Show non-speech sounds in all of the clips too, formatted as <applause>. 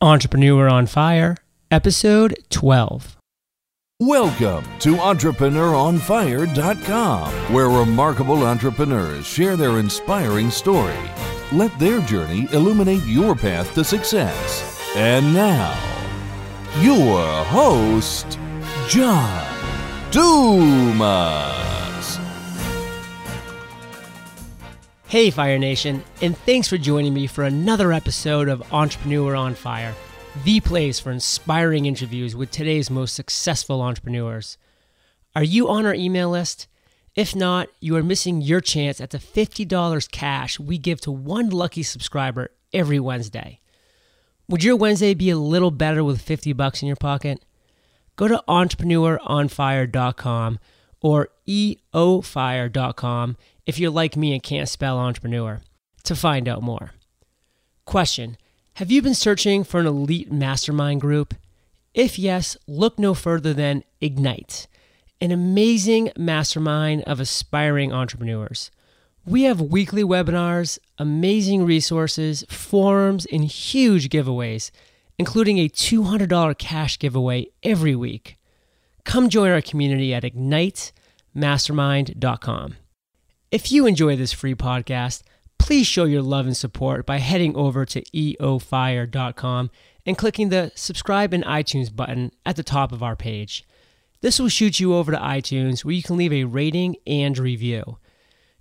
Entrepreneur on Fire, Episode 12. Welcome to EntrepreneurOnFire.com, where remarkable entrepreneurs share their inspiring story. Let their journey illuminate your path to success. And now, your host, John Dumas. Hey, Fire Nation, and thanks for joining me for another episode of Entrepreneur on Fire, the place for inspiring interviews with today's most successful entrepreneurs. Are you on our email list? If not, you are missing your chance at the $50 cash we give to one lucky subscriber every Wednesday. Would your Wednesday be a little better with 50 bucks in your pocket? Go to entrepreneuronfire.com or eofire.com if you're like me and can't spell entrepreneur to find out more. Question Have you been searching for an elite mastermind group? If yes, look no further than Ignite, an amazing mastermind of aspiring entrepreneurs. We have weekly webinars, amazing resources, forums, and huge giveaways, including a $200 cash giveaway every week. Come join our community at ignitemastermind.com. If you enjoy this free podcast, please show your love and support by heading over to eofire.com and clicking the subscribe in iTunes button at the top of our page. This will shoot you over to iTunes where you can leave a rating and review.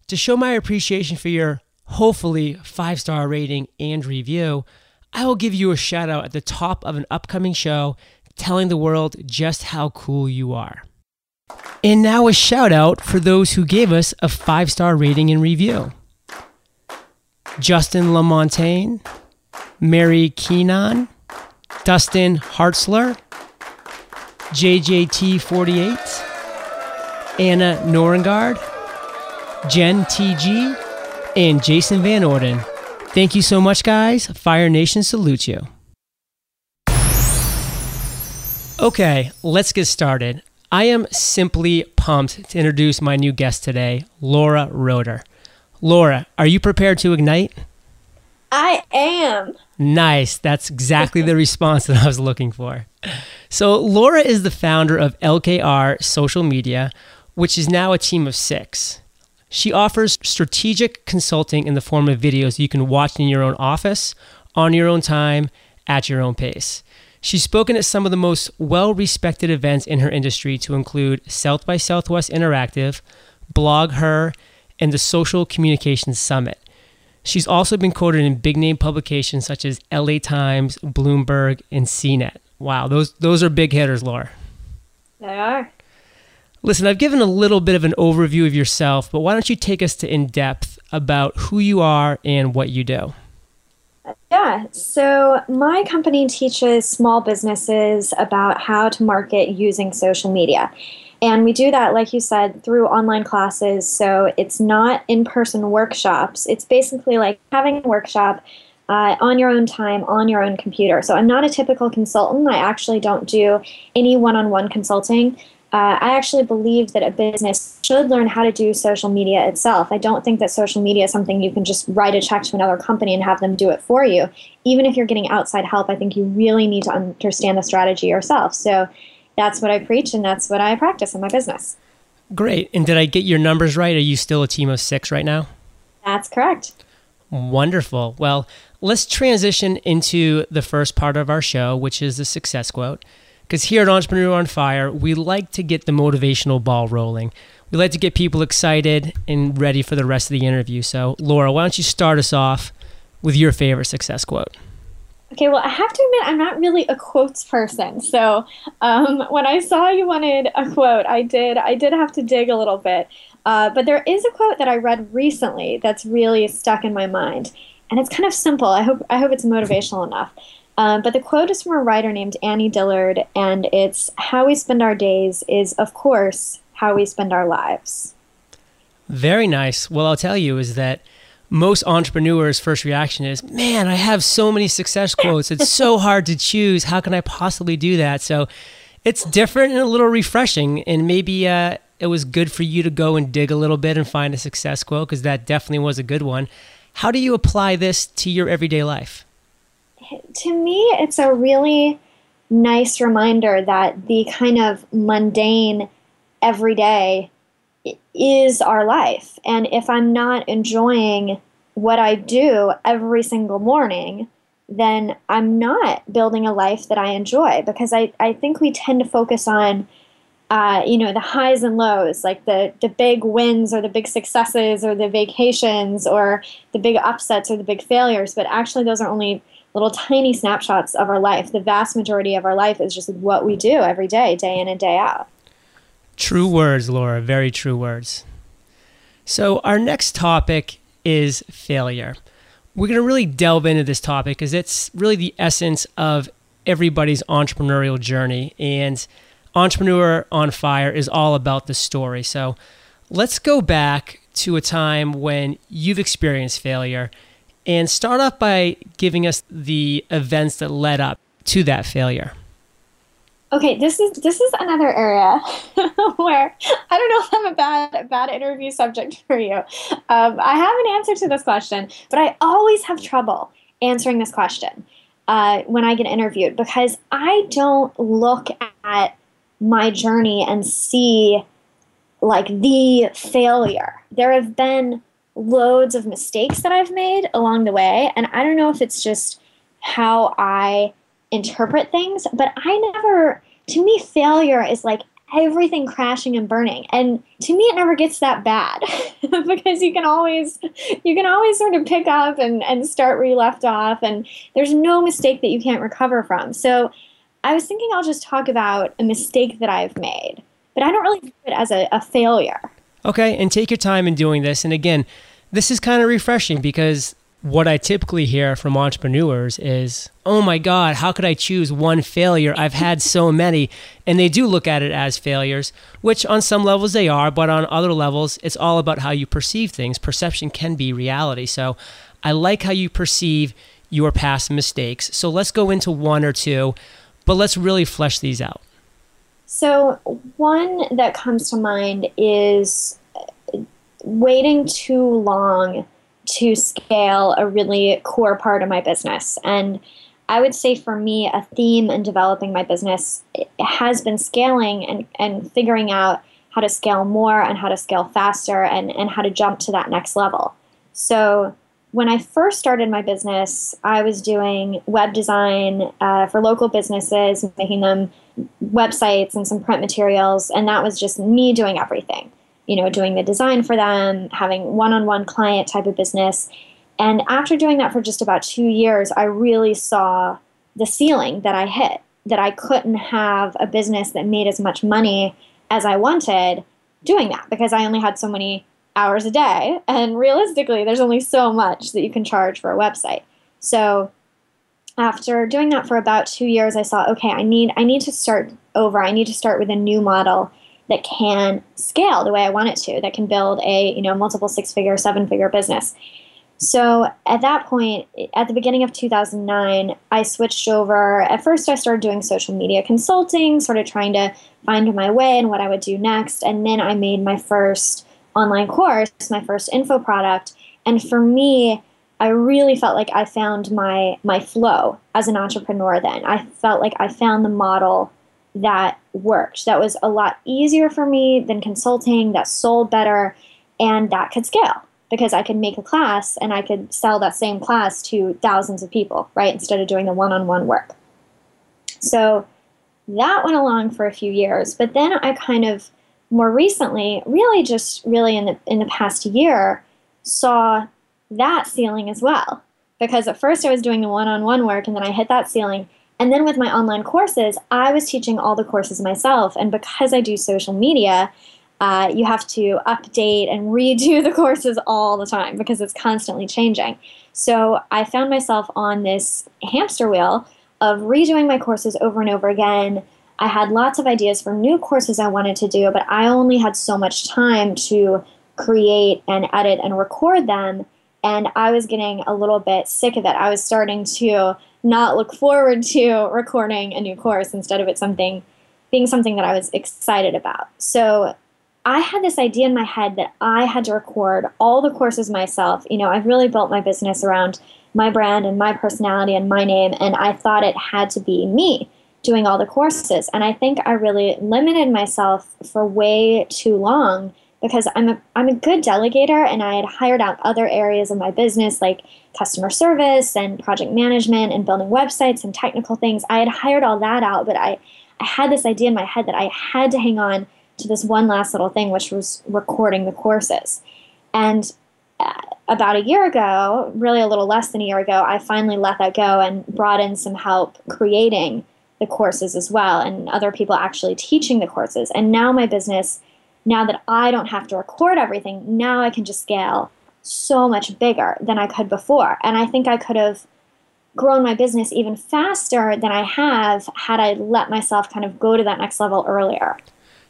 To show my appreciation for your hopefully five star rating and review, I will give you a shout out at the top of an upcoming show telling the world just how cool you are. And now a shout out for those who gave us a five star rating and review Justin Lamontagne, Mary Keenan, Dustin Hartzler, JJT48, Anna Norengard, Jen TG, and Jason Van Orden. Thank you so much, guys. Fire Nation salutes you. Okay, let's get started. I am simply pumped to introduce my new guest today, Laura Roeder. Laura, are you prepared to ignite? I am. Nice. That's exactly the response that I was looking for. So, Laura is the founder of LKR Social Media, which is now a team of six. She offers strategic consulting in the form of videos you can watch in your own office, on your own time, at your own pace. She's spoken at some of the most well respected events in her industry to include South by Southwest Interactive, BlogHer, and the Social Communications Summit. She's also been quoted in big name publications such as LA Times, Bloomberg, and CNET. Wow, those those are big hitters, Laura. They are. Listen, I've given a little bit of an overview of yourself, but why don't you take us to in depth about who you are and what you do? Yeah, so my company teaches small businesses about how to market using social media. And we do that, like you said, through online classes. So it's not in person workshops. It's basically like having a workshop uh, on your own time, on your own computer. So I'm not a typical consultant. I actually don't do any one on one consulting uh, I actually believe that a business should learn how to do social media itself. I don't think that social media is something you can just write a check to another company and have them do it for you. Even if you're getting outside help, I think you really need to understand the strategy yourself. So that's what I preach and that's what I practice in my business. Great. And did I get your numbers right? Are you still a team of six right now? That's correct. Wonderful. Well, let's transition into the first part of our show, which is the success quote. Because here at Entrepreneur on Fire, we like to get the motivational ball rolling. We like to get people excited and ready for the rest of the interview. So, Laura, why don't you start us off with your favorite success quote? Okay, well, I have to admit, I'm not really a quotes person. So, um, when I saw you wanted a quote, I did. I did have to dig a little bit. Uh, but there is a quote that I read recently that's really stuck in my mind, and it's kind of simple. I hope I hope it's motivational enough. Um, but the quote is from a writer named Annie Dillard, and it's How we spend our days is, of course, how we spend our lives. Very nice. Well, I'll tell you is that most entrepreneurs' first reaction is, man, I have so many success <laughs> quotes. It's so hard to choose. How can I possibly do that? So it's different and a little refreshing. And maybe uh, it was good for you to go and dig a little bit and find a success quote because that definitely was a good one. How do you apply this to your everyday life? to me, it's a really nice reminder that the kind of mundane everyday is our life. And if I'm not enjoying what I do every single morning, then I'm not building a life that I enjoy. Because I, I think we tend to focus on uh, you know the highs and lows like the the big wins or the big successes or the vacations or the big upsets or the big failures. But actually those are only little tiny snapshots of our life. The vast majority of our life is just what we do every day day in and day out true words laura very true words so our next topic is failure we're going to really delve into this topic because it's really the essence of everybody's entrepreneurial journey and Entrepreneur on Fire is all about the story. So let's go back to a time when you've experienced failure and start off by giving us the events that led up to that failure. Okay, this is this is another area <laughs> where I don't know if I'm a bad bad interview subject <laughs> for you. Um, I have an answer to this question, but I always have trouble answering this question uh, when I get interviewed because I don't look at my journey and see like the failure. There have been loads of mistakes that I've made along the way, and I don't know if it's just how I interpret things, but I never, to me, failure is like everything crashing and burning and to me it never gets that bad <laughs> because you can always you can always sort of pick up and, and start where you left off and there's no mistake that you can't recover from so I was thinking I'll just talk about a mistake that I've made, but I don't really view it as a, a failure. Okay, and take your time in doing this. And again, this is kind of refreshing because what I typically hear from entrepreneurs is, oh my God, how could I choose one failure? I've had so many. And they do look at it as failures, which on some levels they are, but on other levels, it's all about how you perceive things. Perception can be reality. So I like how you perceive your past mistakes. So let's go into one or two. But let's really flesh these out. So, one that comes to mind is waiting too long to scale a really core part of my business. And I would say for me, a theme in developing my business has been scaling and, and figuring out how to scale more and how to scale faster and, and how to jump to that next level. So, when I first started my business, I was doing web design uh, for local businesses, making them websites and some print materials, and that was just me doing everything. You know, doing the design for them, having one on one client type of business. And after doing that for just about two years, I really saw the ceiling that I hit, that I couldn't have a business that made as much money as I wanted doing that because I only had so many hours a day. <laughs> And realistically, there's only so much that you can charge for a website. So after doing that for about two years, I saw, okay, I need I need to start over. I need to start with a new model that can scale the way I want it to, that can build a you know multiple six figure, seven figure business. So at that point, at the beginning of 2009, I switched over. At first, I started doing social media consulting, sort of trying to find my way and what I would do next. And then I made my first online course, my first info product. And for me, I really felt like I found my my flow as an entrepreneur then. I felt like I found the model that worked. That was a lot easier for me than consulting, that sold better, and that could scale because I could make a class and I could sell that same class to thousands of people, right? Instead of doing the one-on-one work. So that went along for a few years, but then I kind of more recently, really just really in the in the past year, saw that ceiling as well. Because at first I was doing the one-on-one work and then I hit that ceiling. And then with my online courses, I was teaching all the courses myself. And because I do social media, uh, you have to update and <laughs> redo the courses all the time because it's constantly changing. So I found myself on this hamster wheel of redoing my courses over and over again, I had lots of ideas for new courses I wanted to do, but I only had so much time to create and edit and record them. And I was getting a little bit sick of it. I was starting to not look forward to recording a new course instead of it something being something that I was excited about. So I had this idea in my head that I had to record all the courses myself. You know, I've really built my business around my brand and my personality and my name. And I thought it had to be me doing all the courses. And I think I really limited myself for way too long because I'm a I'm a good delegator and I had hired out other areas of my business like customer service and project management and building websites and technical things. I had hired all that out, but I I had this idea in my head that I had to hang on to this one last little thing which was recording the courses. And uh, about a year ago, really a little less than a year ago, I finally let that go and brought in some help creating the courses as well and other people actually teaching the courses. And now my business now that I don't have to record everything, now I can just scale so much bigger than I could before. And I think I could have grown my business even faster than I have had I let myself kind of go to that next level earlier.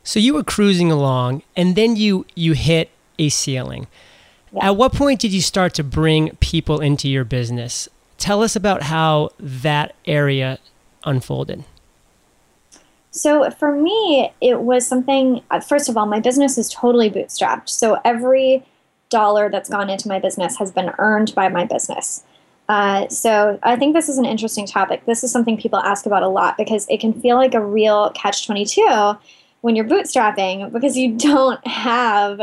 So you were cruising along and then you you hit a ceiling. Yeah. At what point did you start to bring people into your business? Tell us about how that area unfolded. So for me, it was something, uh, first of all, my business is totally bootstrapped. So every dollar that's gone into my business has been earned by my business. Uh, so I think this is an interesting topic. This is something people ask about a lot because it can feel like a real catch 22 when you're bootstrapping because you <laughs> don't have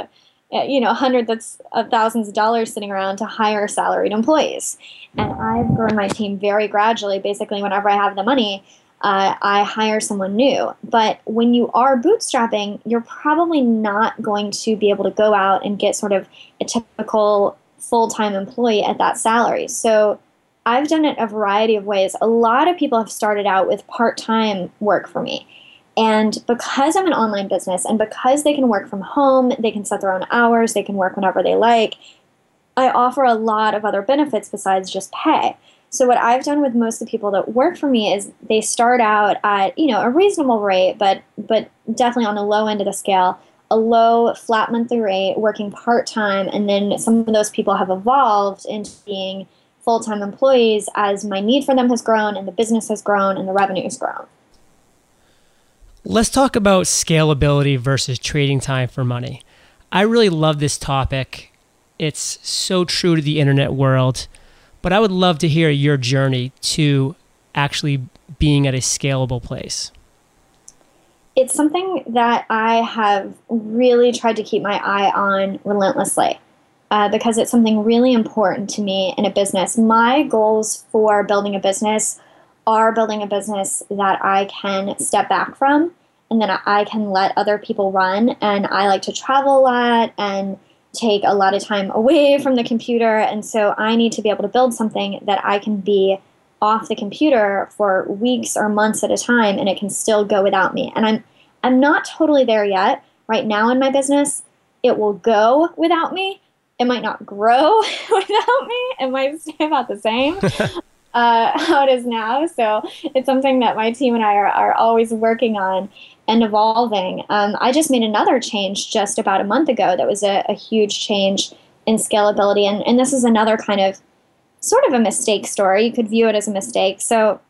uh, you know hundreds of thousands of dollars sitting around to hire salaried employees and i've grown my team very gradually basically whenever i have the money uh, I hire someone new. But when you are bootstrapping, you're probably not going to be able to go out and get sort of a typical full time employee at that salary. So I've done it a variety of ways. A lot of people have started out with part time work for me. And because I'm an online business and because they can work from home, they can set their own hours, they can work whenever they like, I offer a lot of other benefits besides just pay. So what I've done with most of the people that work for me is they start out at, you know, a reasonable rate, but but definitely on the low end of the scale, a low flat monthly rate, working part-time, and then some of those people have evolved into being full-time employees as my need for them has grown and the business has grown and the revenue has grown. Let's talk about scalability versus trading time for money. I really love this topic. It's so true to the internet world. But I would love to hear your journey to actually being at a scalable place. It's something that I have really tried to keep my eye on relentlessly uh, because it's something really important to me in a business. My goals for building a business are building a business that I can step back from and then I can let other people run. And I like to travel a lot and take a lot of time away from the computer. And so I need to be able to build something that I can be off the computer for weeks or months at a time and it can still go without me. And I'm I'm not totally there yet. Right now in my business, it will go without me. It might not grow <laughs> without me. It might stay about the same. <laughs> uh, how it is now. So it's something that my team and I are, are always working on and evolving. Um, I just made another change just about a month ago that was a, a huge change in scalability. And, and this is another kind of sort of a mistake story. You could view it as a mistake. So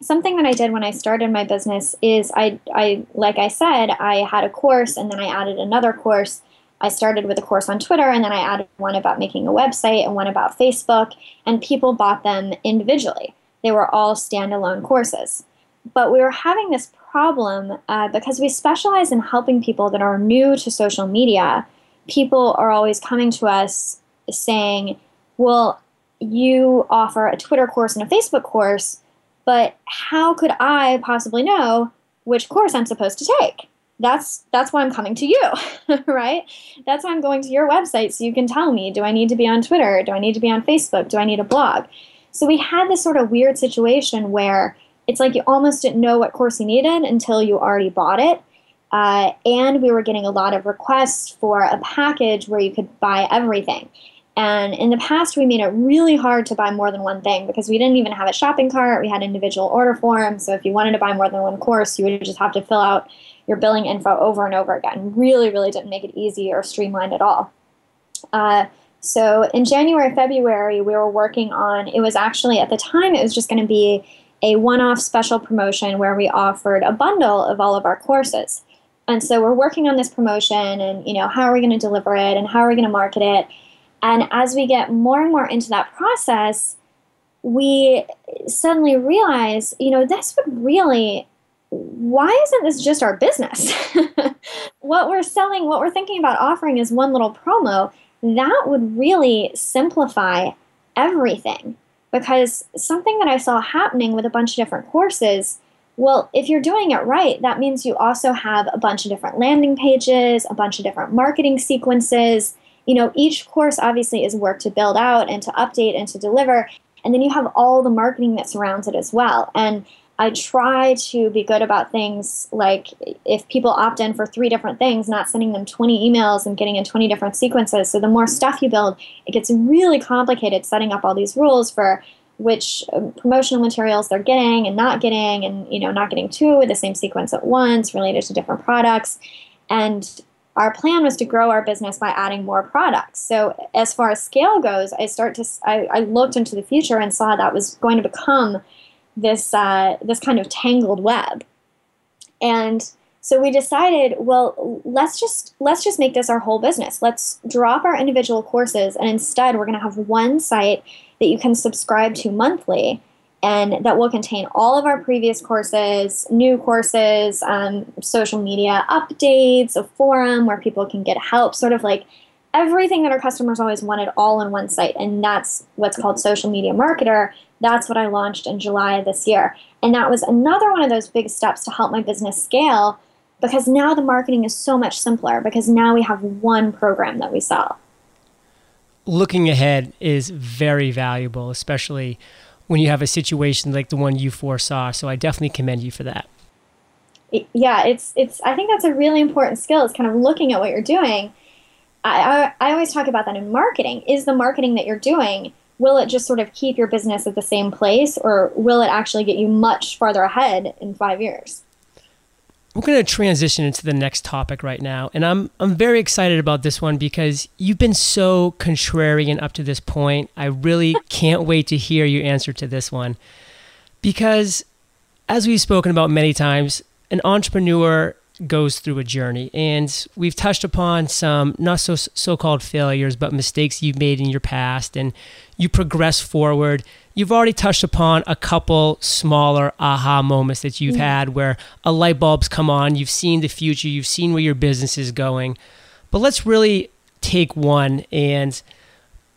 something that I did when I started my business is I, I like I said, I had a course and then I added another course. I started with a course on Twitter and then I added one about making a website and one about Facebook, and people bought them individually. They were all standalone courses. But we were having this problem uh, because we specialize in helping people that are new to social media. People are always coming to us saying, Well, you offer a Twitter course and a Facebook course, but how could I possibly know which course I'm supposed to take? That's that's why I'm coming to you, <laughs> right? That's why I'm going to your website so you can tell me, do I need to be on Twitter? Do I need to be on Facebook? Do I need a blog? So we had this sort of weird situation where it's like you almost didn't know what course you needed until you already bought it. Uh, and we were getting a lot of requests for a package where you could buy everything. And in the past, we made it really hard to buy more than one thing because we didn't even have a shopping cart. We had individual order forms. So if you wanted to buy more than one course, you would just have to fill out your billing info over and over again. Really, really didn't make it easy or streamlined at all. Uh, so in January, February, we were working on, it was actually at the time, it was just going to be a one off special promotion where we offered a bundle of all of our courses. And so we're working on this promotion and, you know, how are we going to deliver it and how are we going to market it? And as we get more and more into that process, we suddenly realize, you know, this would really why isn't this just our business? <laughs> what we're selling, what we're thinking about offering is one little promo. That would really simplify everything. Because something that I saw happening with a bunch of different courses, well, if you're doing it right, that means you also have a bunch of different landing pages, a bunch of different marketing sequences. You know, each course obviously is work to build out and to update and to deliver. And then you have all the marketing that surrounds it as well. And I try to be good about things like if people opt in for three different things, not sending them 20 emails and getting in 20 different sequences. So the more stuff you build, it gets really complicated setting up all these rules for which um, promotional materials they're getting and not getting and you know not getting two with the same sequence at once related to different products and our plan was to grow our business by adding more products so as far as scale goes i start to i, I looked into the future and saw that was going to become this uh, this kind of tangled web. And so we decided, well, let's just let's just make this our whole business. Let's drop our individual courses, and instead, we're going to have one site that you can subscribe to monthly, and that will contain all of our previous courses, new courses, um, social media updates, a forum where people can get help, sort of like everything that our customers always wanted all in one site. And that's what's called Social Media Marketer. That's what I launched in July of this year. And that was another one of those big steps to help my business scale because now the marketing is so much simpler because now we have one program that we sell. Looking ahead is very valuable, especially when you have a situation like the one you foresaw. So I definitely commend you for that. Yeah, it's it's I think that's a really important skill. It's kind of looking at what you're doing I, I, I always talk about that in marketing. Is the marketing that you're doing, will it just sort of keep your business at the same place or will it actually get you much farther ahead in five years? We're going to transition into the next topic right now. And I'm, I'm very excited about this one because you've been so contrarian up to this point. I really <laughs> can't wait to hear your answer to this one. Because, as we've spoken about many times, an entrepreneur goes through a journey. And we've touched upon some not so so called failures, but mistakes you've made in your past, and you progress forward. You've already touched upon a couple smaller aha moments that you've mm-hmm. had where a light bulb's come on, you've seen the future, you've seen where your business is going. But let's really take one and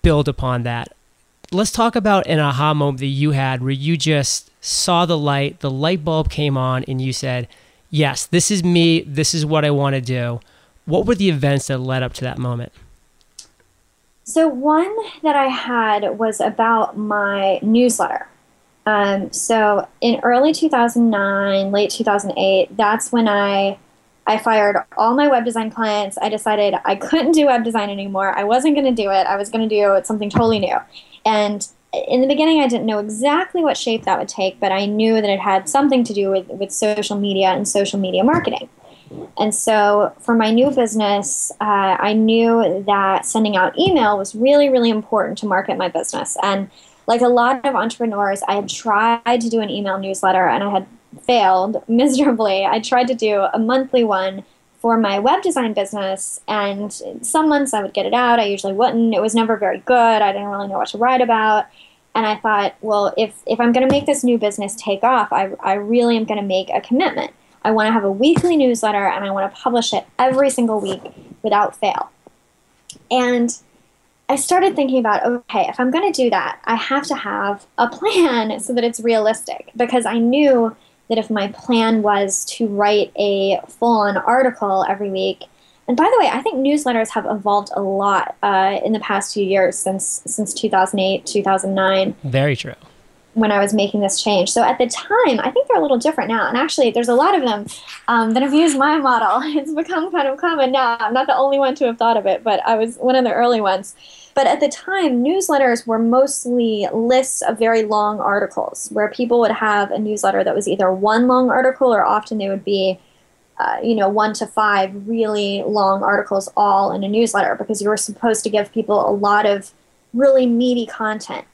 build upon that. Let's talk about an aha moment that you had where you just saw the light, the light bulb came on, and you said, yes, this is me, this is what I want to do. What were the events that led up to that moment? So, one that I had was about my newsletter. Um, so, in early 2009, late 2008, that's when I I fired all my web design clients. I decided I couldn't do web design anymore. I wasn't going to do it. I was going to do something totally new. And in the beginning, I didn't know exactly what shape that would take, but I knew that it had something to do with, with social media and social media marketing. And so for my new business, uh, I knew that sending out email was really, really important to market my business. And like a lot of entrepreneurs, I had tried to do an email newsletter and I had failed <laughs> miserably. I tried to do a monthly one for my web design business, and some months I would get it out, I usually wouldn't. It was never very good. I didn't really know what to write about. And I thought, well, if, if I'm going to make this new business take off, I, I really am going to make a commitment. I want to have a weekly newsletter and I want to publish it every single week without fail. And I started thinking about okay, if I'm going to do that, I have to have a plan <laughs> so that it's realistic because I knew that if my plan was to write a full on article every week, and by the way, I think newsletters have evolved a lot uh, in the past few years since since 2008, 2009. Very true. When I was making this change, so at the time, I think they're a little different now. And actually, there's a lot of them um, that have used my model. <laughs> It's become kind of common now. I'm not the only one to have thought of it, but I was one of the early ones. But at the time, newsletters were mostly lists of very long articles where people would have a newsletter that was either one long article or often they would be uh, you know, one to five really long articles all in a newsletter because you were supposed to give people a lot of really meaty content.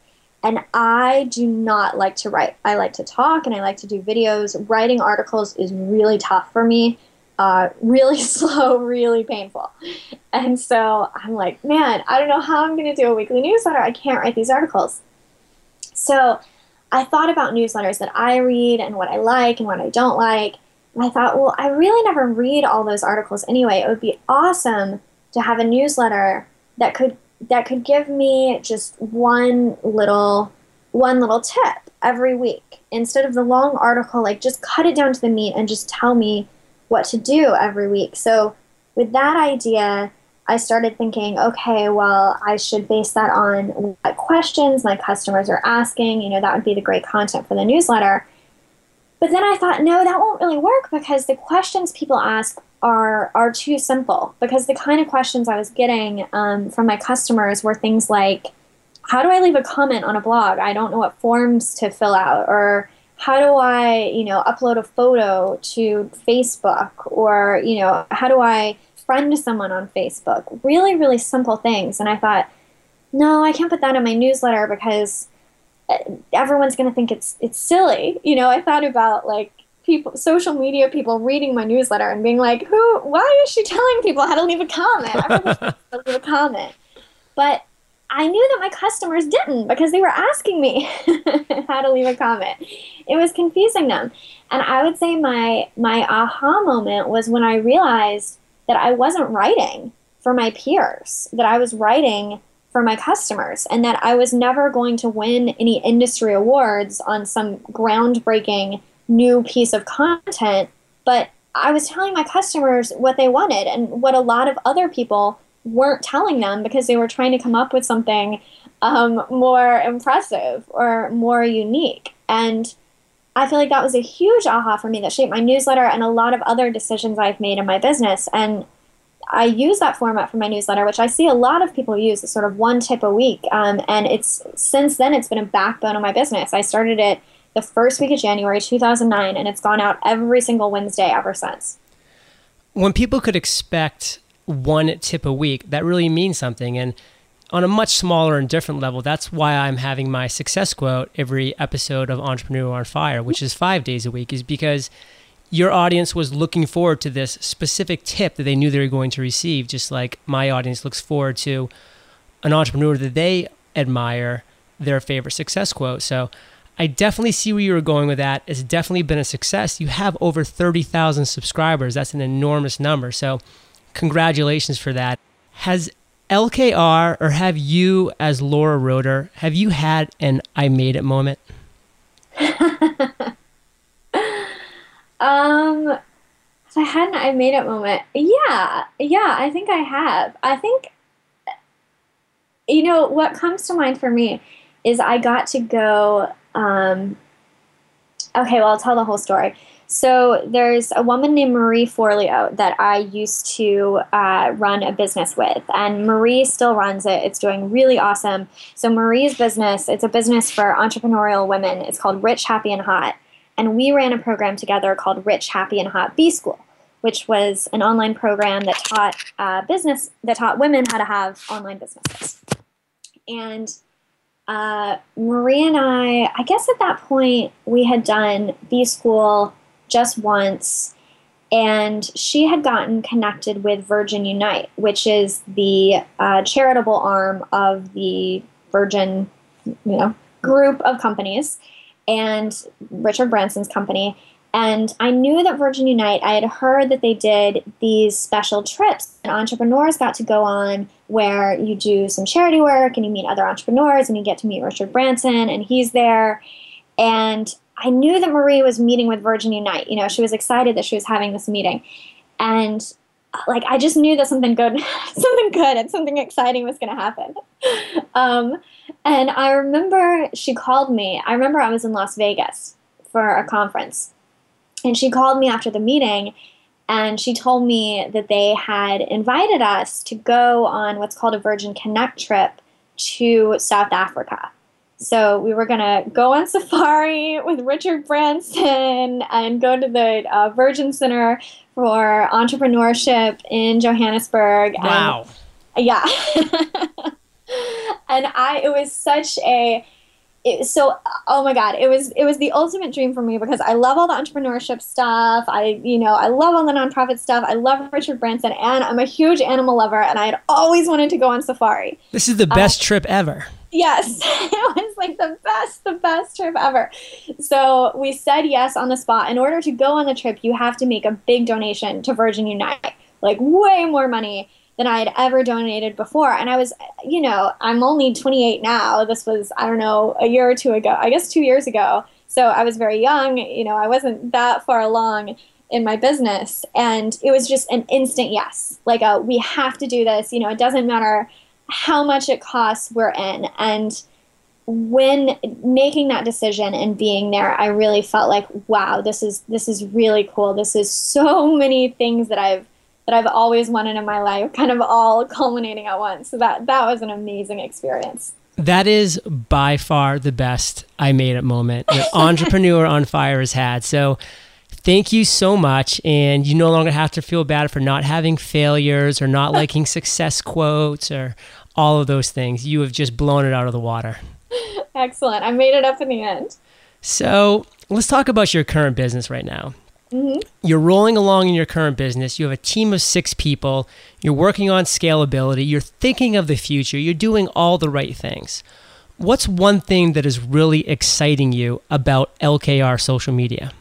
And I do not like to write. I like to talk and I like to do videos. Writing articles is really tough for me, uh, really <laughs> slow, really painful. And so I'm like, man, I don't know how I'm going to do a weekly newsletter. I can't write these articles. So I thought about newsletters that I read and what I like and what I don't like. And I thought, well, I really never read all those articles anyway. It would be awesome to have a newsletter that could that could give me just one little one little tip every week instead of the long article like just cut it down to the meat and just tell me what to do every week. So with that idea i started thinking okay well i should base that on what questions my customers are asking. You know that would be the great content for the newsletter. But then i thought no that won't really work because the questions people ask are are too simple. Because the kind of questions I was getting um, from my customers were things like, "How do I leave a comment on a blog? I don't know what forms to fill out," or "How do I, you know, upload a photo to Facebook?" or you know, "How do I friend someone on Facebook?" Really, really simple things, and I thought, no, I can't put that in my newsletter because uh, everyone's going to think it's it's silly. You know, I thought about like people, social media people reading my newsletter and being like, "Who? Why is she telling people how to leave a comment? Everyone's <laughs> to leave a comment." But I knew that my customers didn't because they were asking me <laughs> how to leave a comment. It was confusing them, and I would say my my aha moment was when I realized that I wasn't writing for my peers, that I was writing for my customers, and that I was never going to win any industry awards on some groundbreaking new piece of content, but I was telling my customers what they wanted and what a lot of other people weren't telling them because they were trying to come up with something um, more impressive or more unique. And I feel like that was a huge aha for me that shaped my newsletter and a lot of other decisions I've made in my business. And I use that format for my newsletter, which I see a lot of people use, as sort of one tip a week. Um, and it's since then it's been a backbone of my business. I started it the first week of January 2009, and it's gone out every single Wednesday ever since. When people could expect one tip a week, that really means something. And on a much smaller and different level, that's why I'm having my success quote every episode of Entrepreneur on Fire, which is five days a week, is because your audience was looking forward to this specific tip that they knew they were going to receive, just like my audience looks forward to an entrepreneur that they admire, their favorite success quote. So I definitely see where you were going with that. It's definitely been a success. You have over 30,000 subscribers. That's an enormous number. So, congratulations for that. Has LKR or have you, as Laura Roeder, have you had an I made it moment? <laughs> um, I had an I made it moment, yeah, yeah, I think I have. I think, you know, what comes to mind for me is I got to go um, okay, well, I'll tell the whole story. So there's a woman named Marie Forleo that I used to uh, run a business with, and Marie still runs it. It's doing really awesome. So Marie's business, it's a business for entrepreneurial women. It's called Rich, Happy, and Hot, and we ran a program together called Rich, Happy, and Hot B School, which was an online program that taught uh, business that taught women how to have online businesses. And uh, Marie and I, I guess at that point, we had done B School just once, and she had gotten connected with Virgin Unite, which is the uh, charitable arm of the Virgin, you know, group of companies, and Richard Branson's company. And I knew that Virgin Unite, I had heard that they did these special trips, and entrepreneurs got to go on where you do some charity work and you meet other entrepreneurs and you get to meet Richard Branson and he's there. And I knew that Marie was meeting with Virgin Unite. You know, she was excited that she was having this meeting. And like I just knew that something good, <laughs> something good and something exciting was going to happen. <laughs> Um, and I remember she called me. I remember I was in Las Vegas for a conference, and she called me after the meeting, and she told me that they had invited us to go on what's called a Virgin Connect trip to South Africa. So we were going to go on safari with Richard Branson and go to the uh, Virgin Center for Entrepreneurship in Johannesburg. Wow. And, yeah. <laughs> and I, it was such a, it, so oh my god it was it was the ultimate dream for me because i love all the entrepreneurship stuff i you know i love all the nonprofit stuff i love richard branson and i'm a huge animal lover and i had always wanted to go on safari this is the best uh, trip ever Yes, <laughs> it was like the best, the best trip ever. So we said yes on the spot. In order to go on the trip, you have to make a big donation to Virgin Unite, like way more money than I had ever donated before. And I was, you know, I'm only 28 now. This was, I don't know, a year or two ago, I guess two years ago. So I was very young, you know, I wasn't that far along in my business. And it was just an instant yes. Like, a, we have to do this. You know, it doesn't matter how much it costs, we're in. And when making that decision and being there, I really felt like, wow, this is this is really cool. This is so <laughs> many things that I've that I've always wanted in my life, kind of all <laughs> culminating at once. So that that was an amazing experience. That is by far the best I made at moment. An <laughs> entrepreneur on fire has had. So thank you so much. And you no longer have to feel bad for not having failures or not <laughs> liking success quotes or all of those things. You have just blown it out of the water. Excellent. I made it up in the end. So let's talk about your current business right now. Mm-hmm. You're rolling along in your current business. You have a team of six people. You're working on scalability. You're thinking of the future. You're doing all the right things. What's one thing that is really exciting you about LKR social media?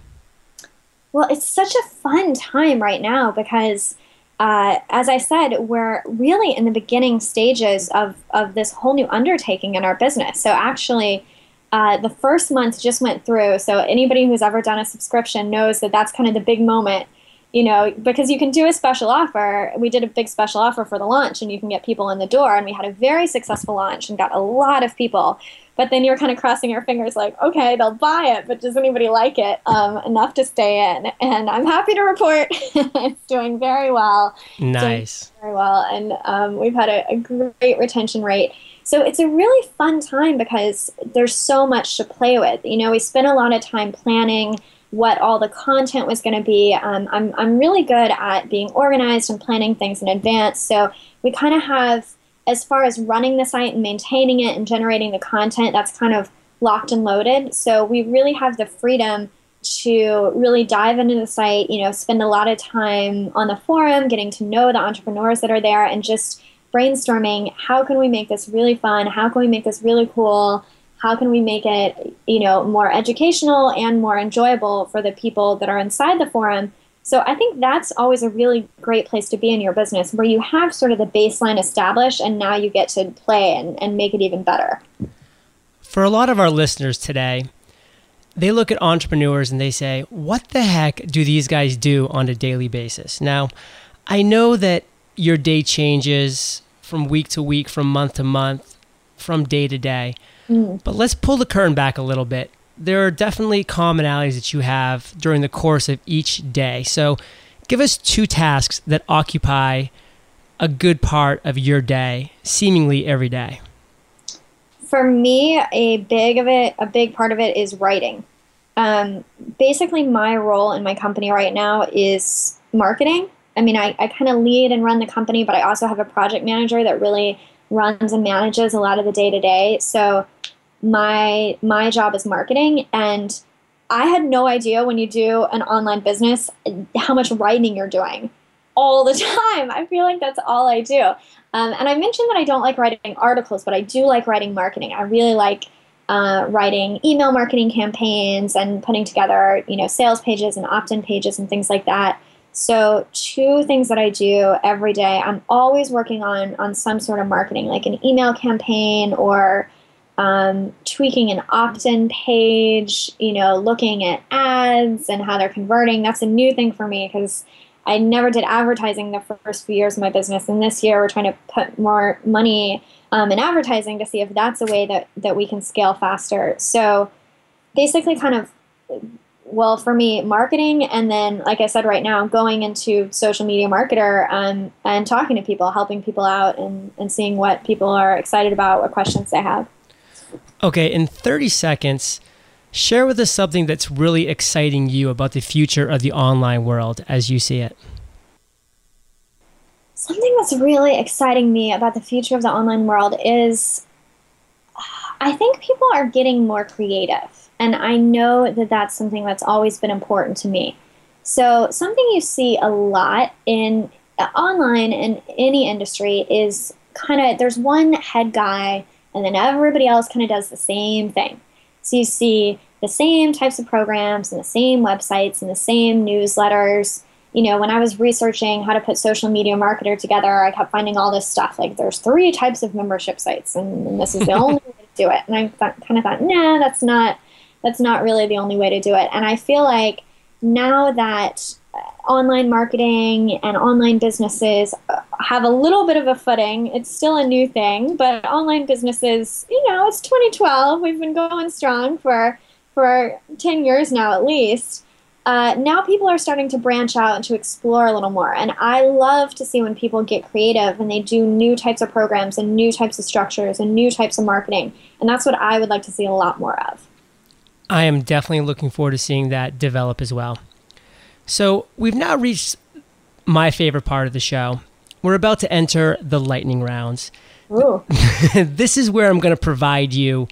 Well, it's such a fun time right now because, uh, as I said, we're really in the beginning stages of, of this whole new undertaking in our business. So, actually, uh, the first month just went through. So, anybody who's ever done a subscription knows that that's kind of the big moment, you know, because you can do a special offer. We did a big special offer for the launch, and you can get people in the door. And we had a very successful launch and got a lot of people. But then you're kind of crossing your fingers, like, okay, they'll buy it, but does anybody like it um, enough to stay in? And I'm happy to report <laughs> it's doing very well. Nice. very well. And um, we've had a, a great retention rate. So it's a really fun time because there's so much to play with. You know, we spent a lot of time planning what all the content was going to be. Um, I'm, I'm really good at being organized and planning things in advance. So we kind of have as far as running the site and maintaining it and generating the content, that's kind of locked and loaded. So we really have the freedom to really dive into the site, you know, spend a lot of time on the forum, getting to know the entrepreneurs that are there and just brainstorming how can we make this really fun? How can we make this really cool? How can we make it, you know, more educational and more enjoyable for the people that are inside the forum? So I think that's always a really great place to be in your business where you have sort of the baseline established and now you get to play and, and make it even better. For a lot of our listeners today, they look at entrepreneurs and they say, What the heck do these guys do on a daily basis? Now, I know that your day changes from week to week, from month to month, from day to day, mm. but let's pull the curtain back a little bit there are definitely commonalities that you have during the course of each day. So, give us two tasks that occupy a good part of your day, seemingly every day. For me, a big of it, a big part of it is writing. Um, basically, my role in my company right now is marketing. I mean, I, I kind of lead and run the company, but I also have a project manager that really runs and manages a lot of the day to day. So my my job is marketing and I had no idea when you do an online business how much writing you're doing all the <laughs> time. I feel like that's all I do. Um, and I mentioned that I don't like writing articles, but I do like writing marketing. I really like uh, writing email marketing campaigns and putting together, you know, sales pages and opt-in pages and things like that. So two things that I do every day. I'm always working on on some sort of marketing, like an email campaign or um, tweaking an opt-in page, you know, looking at ads and how they're converting. That's a new thing for me because I never did advertising the first few years of my business, and this year we're trying to put more money um, in advertising to see if that's a way that that we can scale faster. So basically, kind of. Well, for me, marketing, and then, like I said, right now, going into social media marketer um, and talking to people, helping people out, and, and seeing what people are excited about, what questions they have. Okay, in 30 seconds, share with us something that's really exciting you about the future of the online world as you see it. Something that's really exciting me about the future of the online world is I think people are getting more creative. And I know that that's something that's always been important to me. So, something you see a lot in uh, online in any industry is kind of there's one head guy and then everybody else kind of does the same thing. So you see the same types of programs and the same websites and the same newsletters. You know, when I was researching how to put social media marketer together, I kept finding all this stuff like there's three types of membership sites, and, this is the <laughs> only way to do it. And I thought, kind of thought, nah, that's not that's not really the only way to do it. And I feel like now that online marketing and online businesses uh, have a little bit of a footing. It's still a new thing, but online businesses, you know, it's 2012. We've been going strong for for 10 years now at least. Uh, now people are starting to branch out and to explore a little more. And I love to see when people get creative and they do new types of programs and new types of structures and new types of marketing. And that's what I would like to see a lot more of. I am definitely looking forward to seeing that develop as well. So we've now reached my favorite part of the show. We're about to enter the lightning rounds. <laughs> this is where I'm going to provide you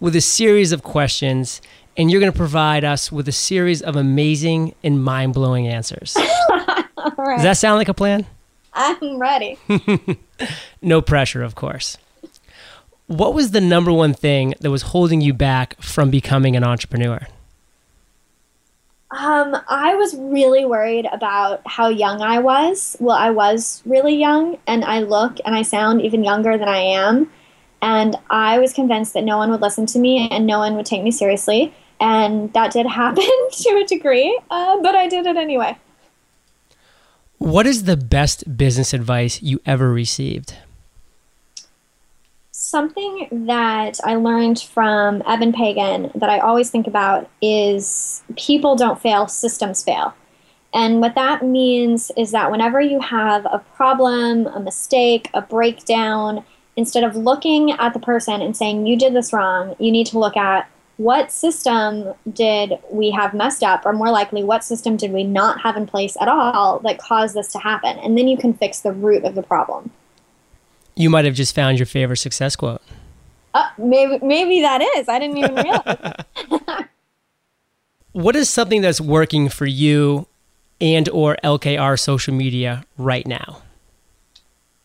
with a series of questions, and you're going to provide us with a series of amazing and mind blowing answers. <laughs> Does that sound like a plan? I'm ready. <laughs> no pressure, of course. What was the number one thing that was holding you back from becoming an entrepreneur? Um, I was really worried about how young I was. Well, I was really young, and I look and I sound even younger than I am. And I was convinced that no one would listen to me and no one would take me seriously. And that did <laughs> happen to a degree, uh, but I did it anyway. What is the best business advice you ever received? Something that I learned from Eben Pagan that I always think about is people don't fail, systems fail. And what that means is that whenever you have a problem, a mistake, a breakdown, instead of looking at the person and saying, you did this wrong, you need to look at what system did we have messed up, or more likely, what system did we not have in place at all that caused this to happen? And then you can fix the root of the problem. You might have just found your favorite success quote. Uh, maybe maybe that is. I didn't even realize. <laughs> what is something that's working for you and or LKR social media right now?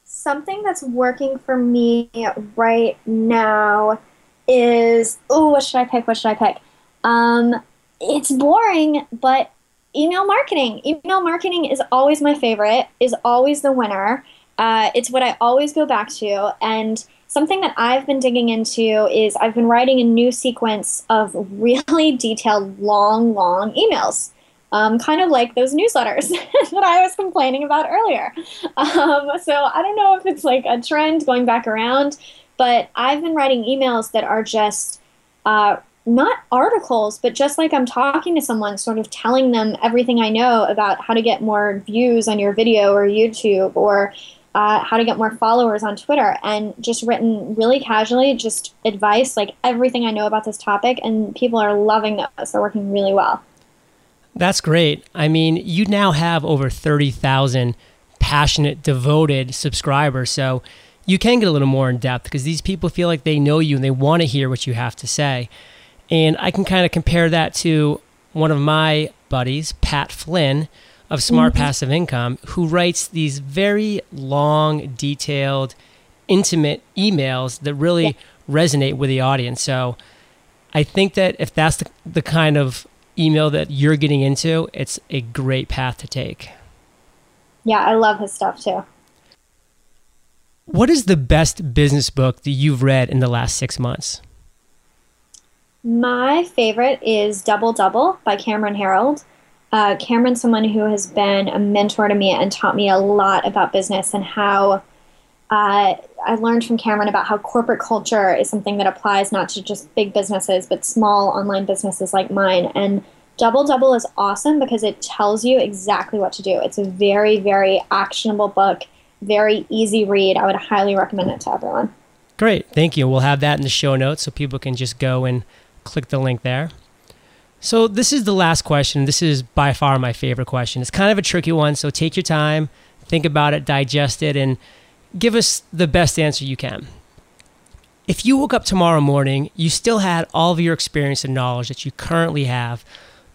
Something that's working for me right now is oh, what should I pick? What should I pick? Um, it's boring, but email marketing. Email marketing is always my favorite. Is always the winner. Uh, it's what I always go back to. And something that I've been digging into is I've been writing a new sequence of really <laughs> detailed, long, long emails. Um, kind of like those newsletters <laughs> that I was complaining about earlier. Um, so I don't know if it's like a trend going back around, but I've been writing emails that are just uh, not articles, but just like I'm talking to someone, sort of telling them everything I know about how to get more views on your video or YouTube or uh, how to get more followers on Twitter, and just written really casually, just advice, like everything I know about this topic, and people are loving those. They're working really well. That's great. I mean, you now have over 30,000 passionate, devoted subscribers. So you can get a little more in depth because these people feel like they know you and they want to hear what you have to say. And I can kind of compare that to one of my buddies, Pat Flynn, of Smart mm-hmm. Passive Income who writes these very long, detailed, intimate emails that really yeah. resonate with the audience. So I think that if that's the, the kind of email that you're getting into, it's a great path to take. Yeah, I love his stuff too. What is the best business book that you've read in the last six months? My favorite is Double Double by Cameron Herold. Uh, Cameron's someone who has been a mentor to me and taught me a lot about business and how uh, I learned from Cameron about how corporate culture is something that applies not to just big businesses, but small online businesses like mine. And Double Double is awesome because it tells you exactly what to do. It's a very, very actionable book, very easy read. I would highly recommend it to everyone. Great. Thank you. We'll have that in the show notes so people can just go and click the link there. So, this is the last question. This is by far my favorite question. It's kind of a tricky one, so take your time, think about it, digest it, and give us the best answer you can. If you woke up tomorrow morning, you still had all of your experience and knowledge that you currently have,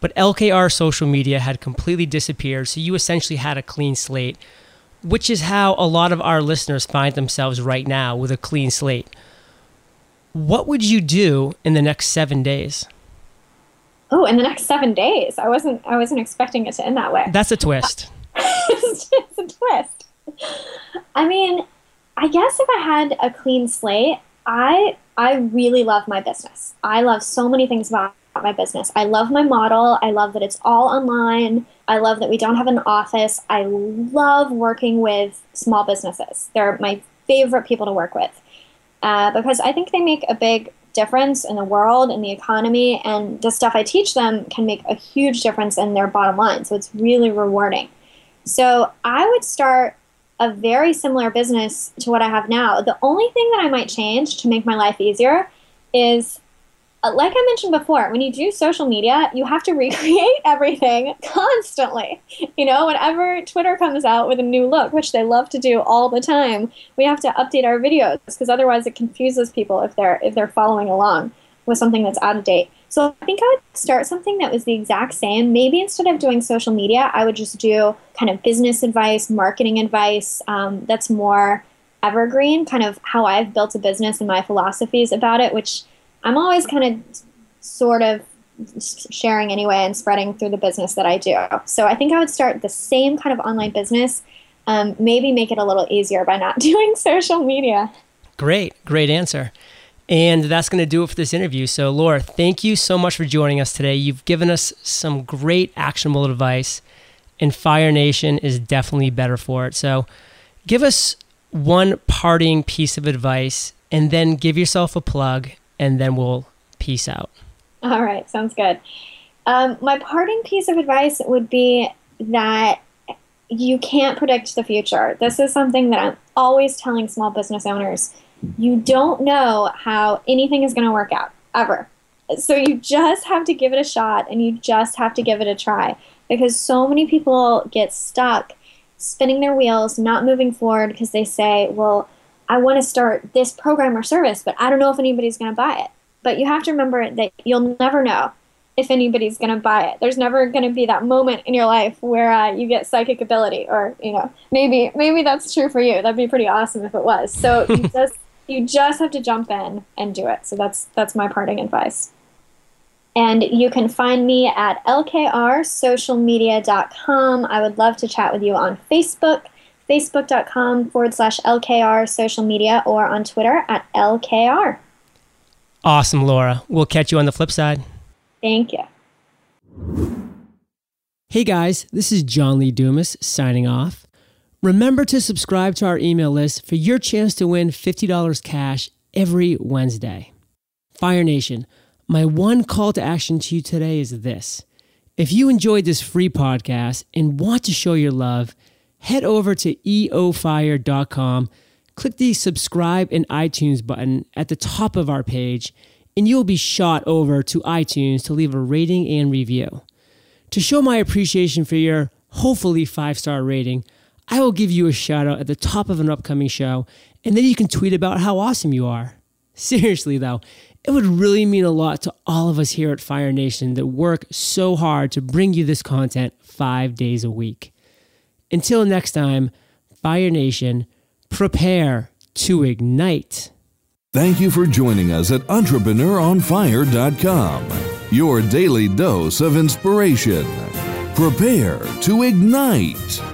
but LKR social media had completely disappeared, so you essentially had a clean slate, which is how a lot of our listeners find themselves right now with a clean slate. what would you do in the next seven days? Oh, in the next seven days. I wasn't I wasn't expecting it to end that way. That's a twist. <laughs> it's, a twist. I mean, I guess if I had a clean slate, I I really love my business. I love so many things about my business. I love my model. I love that it's all online. I love that we don't have an office. I love working with small businesses. They're my favorite people to work with uh, because I think they make a big difference in the world, and the economy, and the stuff I teach them can make a huge difference in their bottom line. So it's really rewarding. So I would start a very similar business to what I have now. The only thing that I might change to make my life easier is like I mentioned before, when you do social media, you have to <laughs> recreate everything constantly. You know, whenever Twitter comes out with a new look, which they love to do all the time, we have to update our videos because otherwise it confuses people if they're if they're following along with something that's out of date. So I think I would start something that was the exact same. Maybe instead of doing social media, I would just do kind of business advice, marketing advice um, that's more evergreen, kind of how I've built a business and my philosophies about it, which I'm always kind of sort of sharing anyway and spreading through the business that I do. So I think I would start the same kind of online business, um, maybe make it a little easier by not <laughs> doing social media. Great, great answer. And that's going to do it for this interview. So, Laura, thank you so much for joining us today. You've given us some great actionable advice, and Fire Nation is definitely better for it. So, give us one parting piece of advice, and then give yourself a plug, and then we'll peace out. All right, sounds good. Um, my parting piece of advice would be that you can't predict the future. This is something that I'm always telling small business owners you don't know how anything is going to work out ever. So you just have to give it a shot and you just have to give it a try because so many people get stuck spinning their wheels, not moving forward because they say, well, I want to start this program or service, but I don't know if anybody's going to buy it. But you have to remember that you'll never know if anybody's going to buy it. There's never going to be that moment in your life where uh, you get psychic ability, or you know, maybe maybe that's true for you. That'd be pretty awesome if it was. So <laughs> you just you just have to jump in and do it. So that's that's my parting advice. And you can find me at lkrsocialmedia.com. I would love to chat with you on Facebook, facebook.com forward slash LKR social media, or on Twitter at LKR. Awesome, Laura. We'll catch you on the flip side. Thank you. Hey guys, this is John Lee Dumas signing off. Remember to subscribe to our email list for your chance to win $50 cash every Wednesday. Fire Nation, my one call to action to you today is this. If you enjoyed this free podcast and want to show your love, head over to eofire.com, click the subscribe and iTunes button at the top of our page, and you'll be shot over to iTunes to leave a rating and review. To show my appreciation for your hopefully five star rating, I will give you a shout out at the top of an upcoming show, and then you can tweet about how awesome you are. Seriously, though, it would really mean a lot to all of us here at Fire Nation that work so hard to bring you this content five days a week. Until next time, Fire Nation, prepare to ignite. Thank you for joining us at EntrepreneuronFire.com, your daily dose of inspiration. Prepare to ignite.